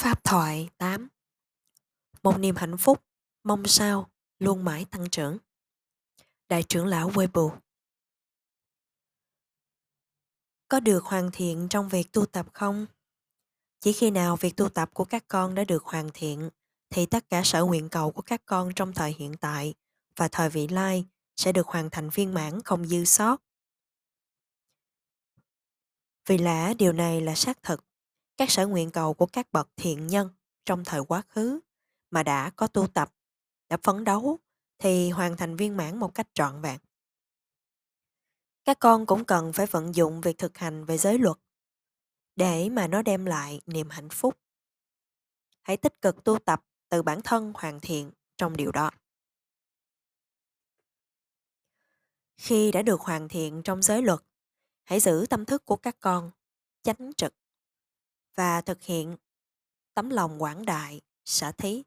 Pháp thoại 8 Một niềm hạnh phúc, mong sao, luôn mãi tăng trưởng. Đại trưởng lão Weibo Có được hoàn thiện trong việc tu tập không? Chỉ khi nào việc tu tập của các con đã được hoàn thiện, thì tất cả sở nguyện cầu của các con trong thời hiện tại và thời vị lai sẽ được hoàn thành viên mãn không dư sót. Vì lẽ điều này là xác thực các sở nguyện cầu của các bậc thiện nhân trong thời quá khứ mà đã có tu tập, đã phấn đấu thì hoàn thành viên mãn một cách trọn vẹn. Các con cũng cần phải vận dụng việc thực hành về giới luật để mà nó đem lại niềm hạnh phúc. Hãy tích cực tu tập từ bản thân hoàn thiện trong điều đó. Khi đã được hoàn thiện trong giới luật, hãy giữ tâm thức của các con chánh trực và thực hiện tấm lòng quảng đại, xả thí.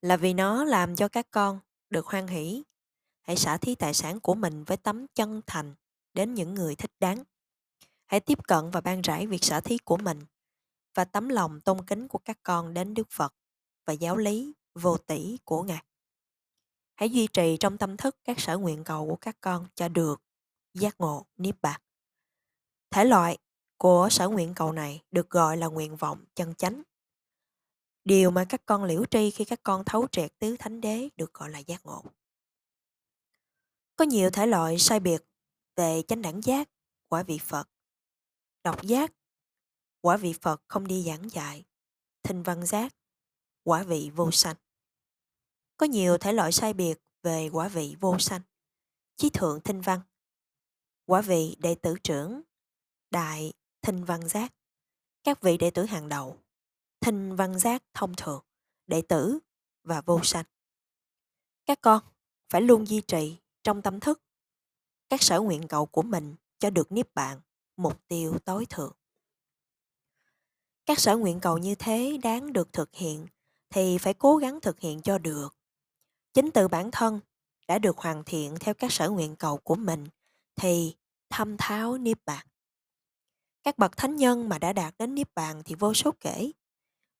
Là vì nó làm cho các con được hoan hỷ. Hãy xả thí tài sản của mình với tấm chân thành đến những người thích đáng. Hãy tiếp cận và ban rải việc xả thí của mình và tấm lòng tôn kính của các con đến Đức Phật và giáo lý vô tỷ của Ngài. Hãy duy trì trong tâm thức các sở nguyện cầu của các con cho được giác ngộ niết bạc. Thể loại của sở nguyện cầu này được gọi là nguyện vọng chân chánh. Điều mà các con liễu tri khi các con thấu triệt tứ thánh đế được gọi là giác ngộ. Có nhiều thể loại sai biệt về chánh đẳng giác, quả vị Phật, độc giác, quả vị Phật không đi giảng dạy, thinh văn giác, quả vị vô sanh. Có nhiều thể loại sai biệt về quả vị vô sanh, chí thượng thinh văn, quả vị đệ tử trưởng, đại thinh văn giác, các vị đệ tử hàng đầu, thinh văn giác thông thường, đệ tử và vô sanh. Các con phải luôn duy trì trong tâm thức các sở nguyện cầu của mình cho được niết bàn, mục tiêu tối thượng. Các sở nguyện cầu như thế đáng được thực hiện thì phải cố gắng thực hiện cho được. Chính từ bản thân đã được hoàn thiện theo các sở nguyện cầu của mình thì thâm tháo niết bàn. Các bậc thánh nhân mà đã đạt đến Niết Bàn thì vô số kể.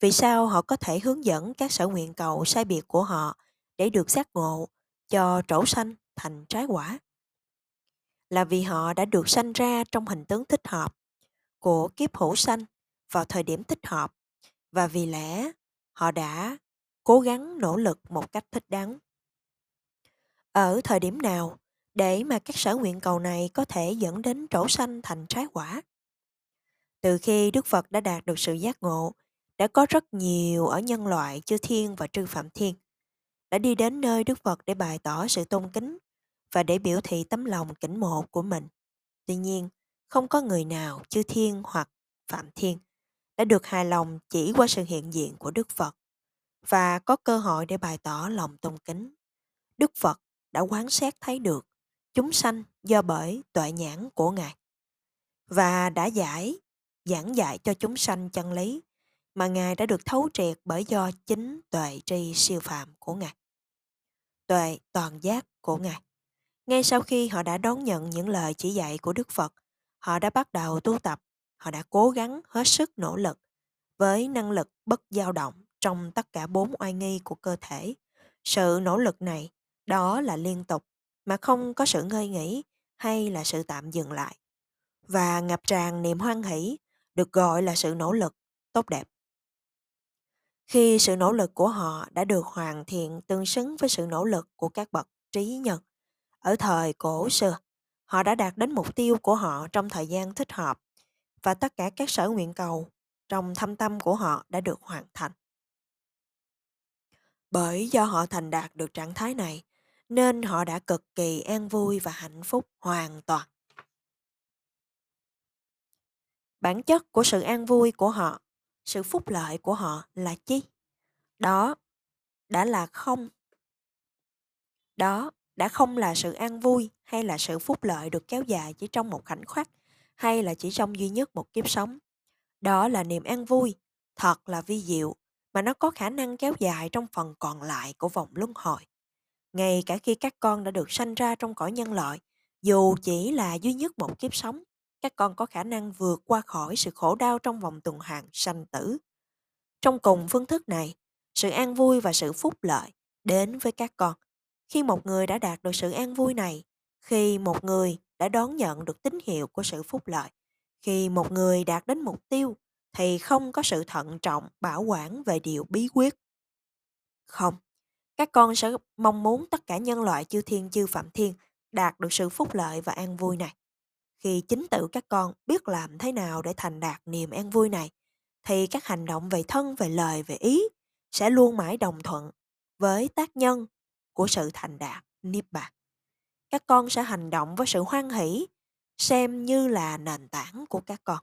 Vì sao họ có thể hướng dẫn các sở nguyện cầu sai biệt của họ để được giác ngộ cho trổ sanh thành trái quả? Là vì họ đã được sanh ra trong hình tướng thích hợp của kiếp hữu sanh vào thời điểm thích hợp và vì lẽ họ đã cố gắng nỗ lực một cách thích đáng. Ở thời điểm nào để mà các sở nguyện cầu này có thể dẫn đến trổ sanh thành trái quả? Từ khi Đức Phật đã đạt được sự giác ngộ, đã có rất nhiều ở nhân loại chư thiên và trư phạm thiên đã đi đến nơi Đức Phật để bày tỏ sự tôn kính và để biểu thị tấm lòng kính mộ của mình. Tuy nhiên, không có người nào chư thiên hoặc phạm thiên đã được hài lòng chỉ qua sự hiện diện của Đức Phật và có cơ hội để bày tỏ lòng tôn kính. Đức Phật đã quán xét thấy được chúng sanh do bởi tuệ nhãn của Ngài và đã giải giảng dạy cho chúng sanh chân lý mà Ngài đã được thấu triệt bởi do chính tuệ tri siêu phàm của Ngài. Tuệ toàn giác của Ngài. Ngay sau khi họ đã đón nhận những lời chỉ dạy của Đức Phật, họ đã bắt đầu tu tập, họ đã cố gắng hết sức nỗ lực với năng lực bất dao động trong tất cả bốn oai nghi của cơ thể. Sự nỗ lực này đó là liên tục mà không có sự ngơi nghỉ hay là sự tạm dừng lại và ngập tràn niềm hoan hỷ được gọi là sự nỗ lực tốt đẹp. Khi sự nỗ lực của họ đã được hoàn thiện tương xứng với sự nỗ lực của các bậc trí nhân, ở thời cổ xưa, họ đã đạt đến mục tiêu của họ trong thời gian thích hợp và tất cả các sở nguyện cầu trong thâm tâm của họ đã được hoàn thành. Bởi do họ thành đạt được trạng thái này, nên họ đã cực kỳ an vui và hạnh phúc hoàn toàn. Bản chất của sự an vui của họ, sự phúc lợi của họ là chi? Đó đã là không. Đó đã không là sự an vui hay là sự phúc lợi được kéo dài chỉ trong một khoảnh khắc hay là chỉ trong duy nhất một kiếp sống. Đó là niềm an vui, thật là vi diệu mà nó có khả năng kéo dài trong phần còn lại của vòng luân hồi. Ngay cả khi các con đã được sanh ra trong cõi nhân loại, dù chỉ là duy nhất một kiếp sống, các con có khả năng vượt qua khỏi sự khổ đau trong vòng tuần hoàn sanh tử. Trong cùng phương thức này, sự an vui và sự phúc lợi đến với các con. Khi một người đã đạt được sự an vui này, khi một người đã đón nhận được tín hiệu của sự phúc lợi, khi một người đạt đến mục tiêu thì không có sự thận trọng bảo quản về điều bí quyết. Không, các con sẽ mong muốn tất cả nhân loại chư thiên chư phạm thiên đạt được sự phúc lợi và an vui này. Khi chính tự các con biết làm thế nào để thành đạt niềm an vui này, thì các hành động về thân, về lời, về ý sẽ luôn mãi đồng thuận với tác nhân của sự thành đạt Niết Bàn. Các con sẽ hành động với sự hoan hỷ, xem như là nền tảng của các con.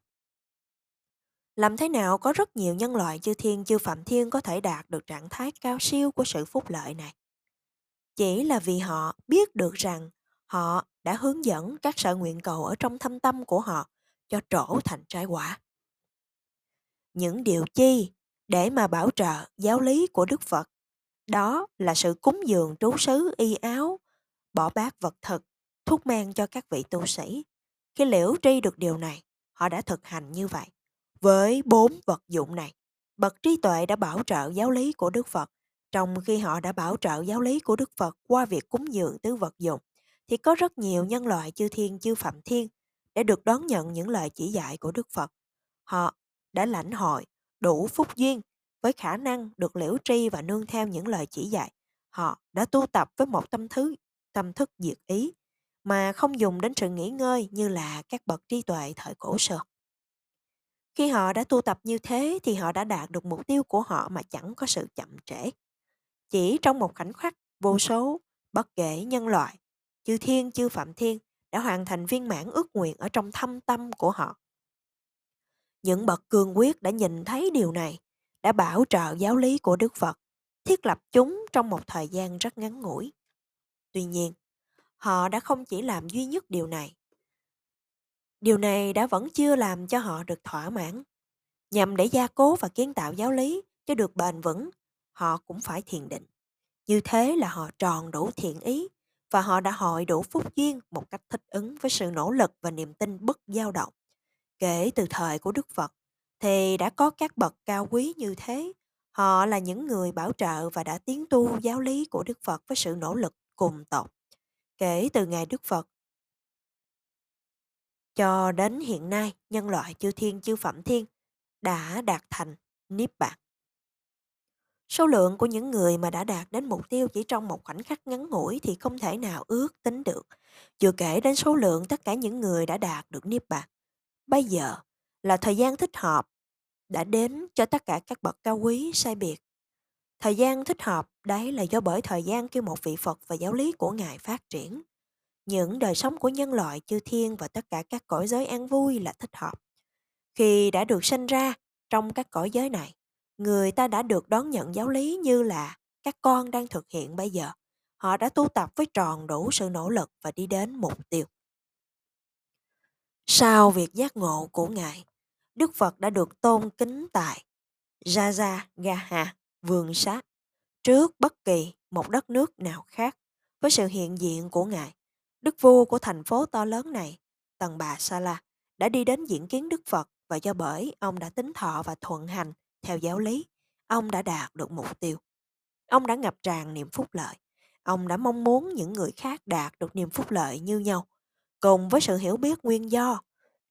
Làm thế nào có rất nhiều nhân loại chư thiên chư phạm thiên có thể đạt được trạng thái cao siêu của sự phúc lợi này? Chỉ là vì họ biết được rằng họ đã hướng dẫn các sở nguyện cầu ở trong thâm tâm của họ cho trổ thành trái quả. Những điều chi để mà bảo trợ giáo lý của Đức Phật? Đó là sự cúng dường trú xứ y áo, bỏ bát vật thực, thuốc men cho các vị tu sĩ. Khi liễu tri được điều này, họ đã thực hành như vậy. Với bốn vật dụng này, bậc trí tuệ đã bảo trợ giáo lý của Đức Phật. Trong khi họ đã bảo trợ giáo lý của Đức Phật qua việc cúng dường tứ vật dụng, thì có rất nhiều nhân loại chư thiên chư phạm thiên để được đón nhận những lời chỉ dạy của Đức Phật. Họ đã lãnh hội đủ phúc duyên với khả năng được liễu tri và nương theo những lời chỉ dạy. Họ đã tu tập với một tâm thứ tâm thức diệt ý mà không dùng đến sự nghỉ ngơi như là các bậc trí tuệ thời cổ xưa. Khi họ đã tu tập như thế thì họ đã đạt được mục tiêu của họ mà chẳng có sự chậm trễ. Chỉ trong một khoảnh khắc, vô số, bất kể nhân loại, chư thiên chư phạm thiên đã hoàn thành viên mãn ước nguyện ở trong thâm tâm của họ. Những bậc cương quyết đã nhìn thấy điều này, đã bảo trợ giáo lý của Đức Phật, thiết lập chúng trong một thời gian rất ngắn ngủi. Tuy nhiên, họ đã không chỉ làm duy nhất điều này. Điều này đã vẫn chưa làm cho họ được thỏa mãn. Nhằm để gia cố và kiến tạo giáo lý cho được bền vững, họ cũng phải thiền định. Như thế là họ tròn đủ thiện ý và họ đã hội đủ phúc duyên một cách thích ứng với sự nỗ lực và niềm tin bất dao động. Kể từ thời của Đức Phật, thì đã có các bậc cao quý như thế. Họ là những người bảo trợ và đã tiến tu giáo lý của Đức Phật với sự nỗ lực cùng tộc. Kể từ ngày Đức Phật cho đến hiện nay, nhân loại chư thiên chư phẩm thiên đã đạt thành Niết Bàn. Số lượng của những người mà đã đạt đến mục tiêu chỉ trong một khoảnh khắc ngắn ngủi thì không thể nào ước tính được. Chưa kể đến số lượng tất cả những người đã đạt được Niết Bàn. Bây giờ là thời gian thích hợp đã đến cho tất cả các bậc cao quý sai biệt. Thời gian thích hợp đấy là do bởi thời gian khi một vị Phật và giáo lý của Ngài phát triển. Những đời sống của nhân loại chư thiên và tất cả các cõi giới an vui là thích hợp. Khi đã được sinh ra trong các cõi giới này, người ta đã được đón nhận giáo lý như là các con đang thực hiện bây giờ. Họ đã tu tập với tròn đủ sự nỗ lực và đi đến mục tiêu. Sau việc giác ngộ của Ngài, Đức Phật đã được tôn kính tại Raja Gaha, vườn sát, trước bất kỳ một đất nước nào khác với sự hiện diện của Ngài. Đức vua của thành phố to lớn này, Tần Bà Sala, đã đi đến diễn kiến Đức Phật và do bởi ông đã tính thọ và thuận hành theo giáo lý, ông đã đạt được mục tiêu. Ông đã ngập tràn niềm phúc lợi. Ông đã mong muốn những người khác đạt được niềm phúc lợi như nhau. Cùng với sự hiểu biết nguyên do,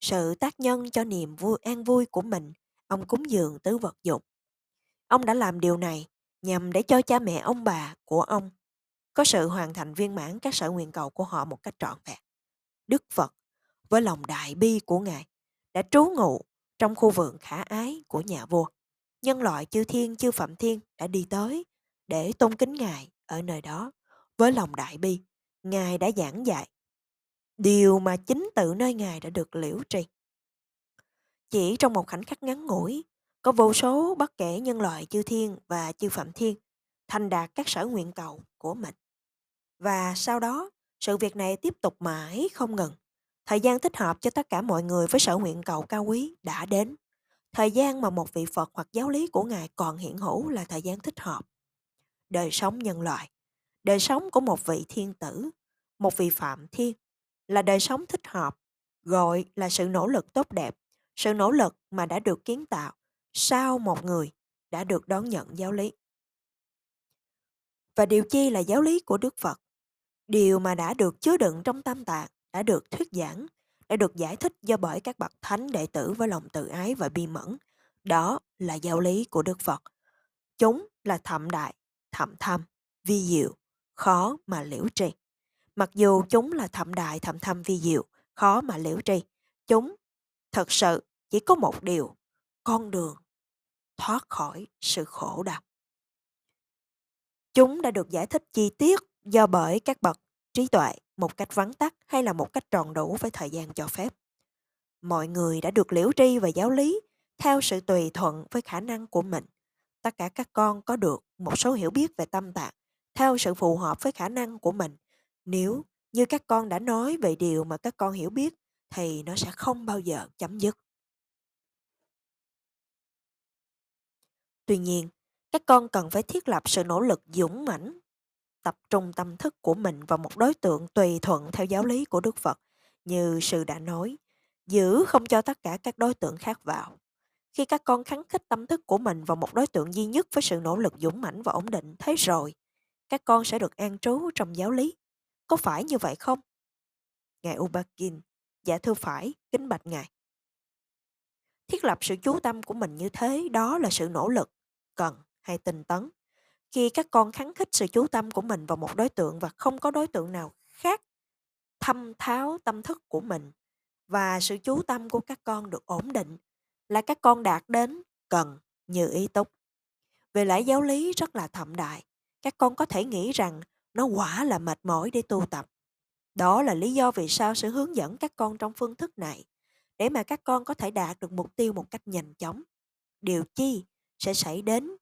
sự tác nhân cho niềm vui an vui của mình, ông cúng dường tứ vật dụng. Ông đã làm điều này nhằm để cho cha mẹ ông bà của ông có sự hoàn thành viên mãn các sở nguyện cầu của họ một cách trọn vẹn. Đức Phật với lòng đại bi của Ngài đã trú ngụ trong khu vườn khả ái của nhà vua. Nhân loại chư thiên chư phạm thiên đã đi tới để tôn kính Ngài ở nơi đó. Với lòng đại bi, Ngài đã giảng dạy điều mà chính tự nơi Ngài đã được liễu trì Chỉ trong một khoảnh khắc ngắn ngủi, có vô số bất kể nhân loại chư thiên và chư phạm thiên thành đạt các sở nguyện cầu của mình. Và sau đó, sự việc này tiếp tục mãi không ngừng. Thời gian thích hợp cho tất cả mọi người với sở nguyện cầu cao quý đã đến. Thời gian mà một vị Phật hoặc giáo lý của Ngài còn hiện hữu là thời gian thích hợp. Đời sống nhân loại, đời sống của một vị thiên tử, một vị phạm thiên là đời sống thích hợp, gọi là sự nỗ lực tốt đẹp, sự nỗ lực mà đã được kiến tạo sau một người đã được đón nhận giáo lý. Và điều chi là giáo lý của Đức Phật? Điều mà đã được chứa đựng trong tam tạng, đã được thuyết giảng, đã được giải thích do bởi các bậc thánh đệ tử với lòng tự ái và bi mẫn. Đó là giáo lý của Đức Phật. Chúng là thậm đại, thậm thâm, vi diệu, khó mà liễu trì. Mặc dù chúng là thậm đại, thậm thâm, vi diệu, khó mà liễu trì, chúng thật sự chỉ có một điều, con đường thoát khỏi sự khổ đau. Chúng đã được giải thích chi tiết do bởi các bậc trí tuệ một cách vắn tắt hay là một cách tròn đủ với thời gian cho phép. Mọi người đã được liễu tri và giáo lý theo sự tùy thuận với khả năng của mình. Tất cả các con có được một số hiểu biết về tâm tạng theo sự phù hợp với khả năng của mình. Nếu như các con đã nói về điều mà các con hiểu biết thì nó sẽ không bao giờ chấm dứt. Tuy nhiên, các con cần phải thiết lập sự nỗ lực dũng mãnh, tập trung tâm thức của mình vào một đối tượng tùy thuận theo giáo lý của Đức Phật, như sư đã nói, giữ không cho tất cả các đối tượng khác vào. Khi các con kháng khích tâm thức của mình vào một đối tượng duy nhất với sự nỗ lực dũng mãnh và ổn định, thế rồi, các con sẽ được an trú trong giáo lý. Có phải như vậy không? Ngài Ubakin, dạ thưa phải, kính bạch Ngài. Thiết lập sự chú tâm của mình như thế, đó là sự nỗ lực, cần hay tinh tấn. Khi các con khắng khích sự chú tâm của mình vào một đối tượng và không có đối tượng nào khác thâm tháo tâm thức của mình và sự chú tâm của các con được ổn định là các con đạt đến cần như ý túc. Về lẽ giáo lý rất là thậm đại, các con có thể nghĩ rằng nó quả là mệt mỏi để tu tập. Đó là lý do vì sao sự hướng dẫn các con trong phương thức này, để mà các con có thể đạt được mục tiêu một cách nhanh chóng. Điều chi sẽ xảy đến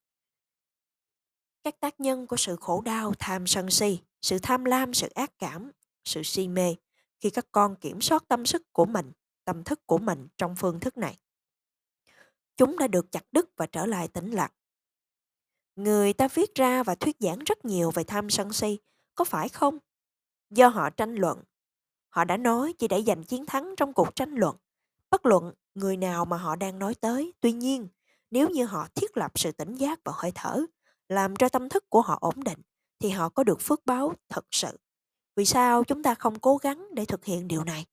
các tác nhân của sự khổ đau, tham sân si, sự tham lam, sự ác cảm, sự si mê khi các con kiểm soát tâm sức của mình, tâm thức của mình trong phương thức này. Chúng đã được chặt đứt và trở lại tĩnh lặng. Người ta viết ra và thuyết giảng rất nhiều về tham sân si, có phải không? Do họ tranh luận. Họ đã nói chỉ để giành chiến thắng trong cuộc tranh luận. Bất luận người nào mà họ đang nói tới. Tuy nhiên, nếu như họ thiết lập sự tỉnh giác và hơi thở, làm cho tâm thức của họ ổn định, thì họ có được phước báo thật sự. Vì sao chúng ta không cố gắng để thực hiện điều này?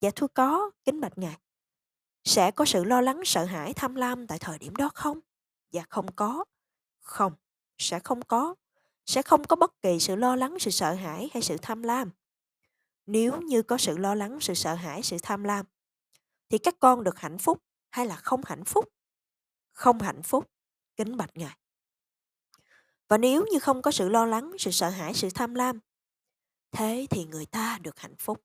Dạ thưa có, kính bạch Ngài. Sẽ có sự lo lắng, sợ hãi, tham lam tại thời điểm đó không? Dạ không có. Không, sẽ không có. Sẽ không có bất kỳ sự lo lắng, sự sợ hãi hay sự tham lam. Nếu như có sự lo lắng, sự sợ hãi, sự tham lam, thì các con được hạnh phúc hay là không hạnh phúc? Không hạnh phúc, kính bạch Ngài. Và nếu như không có sự lo lắng, sự sợ hãi, sự tham lam, thế thì người ta được hạnh phúc.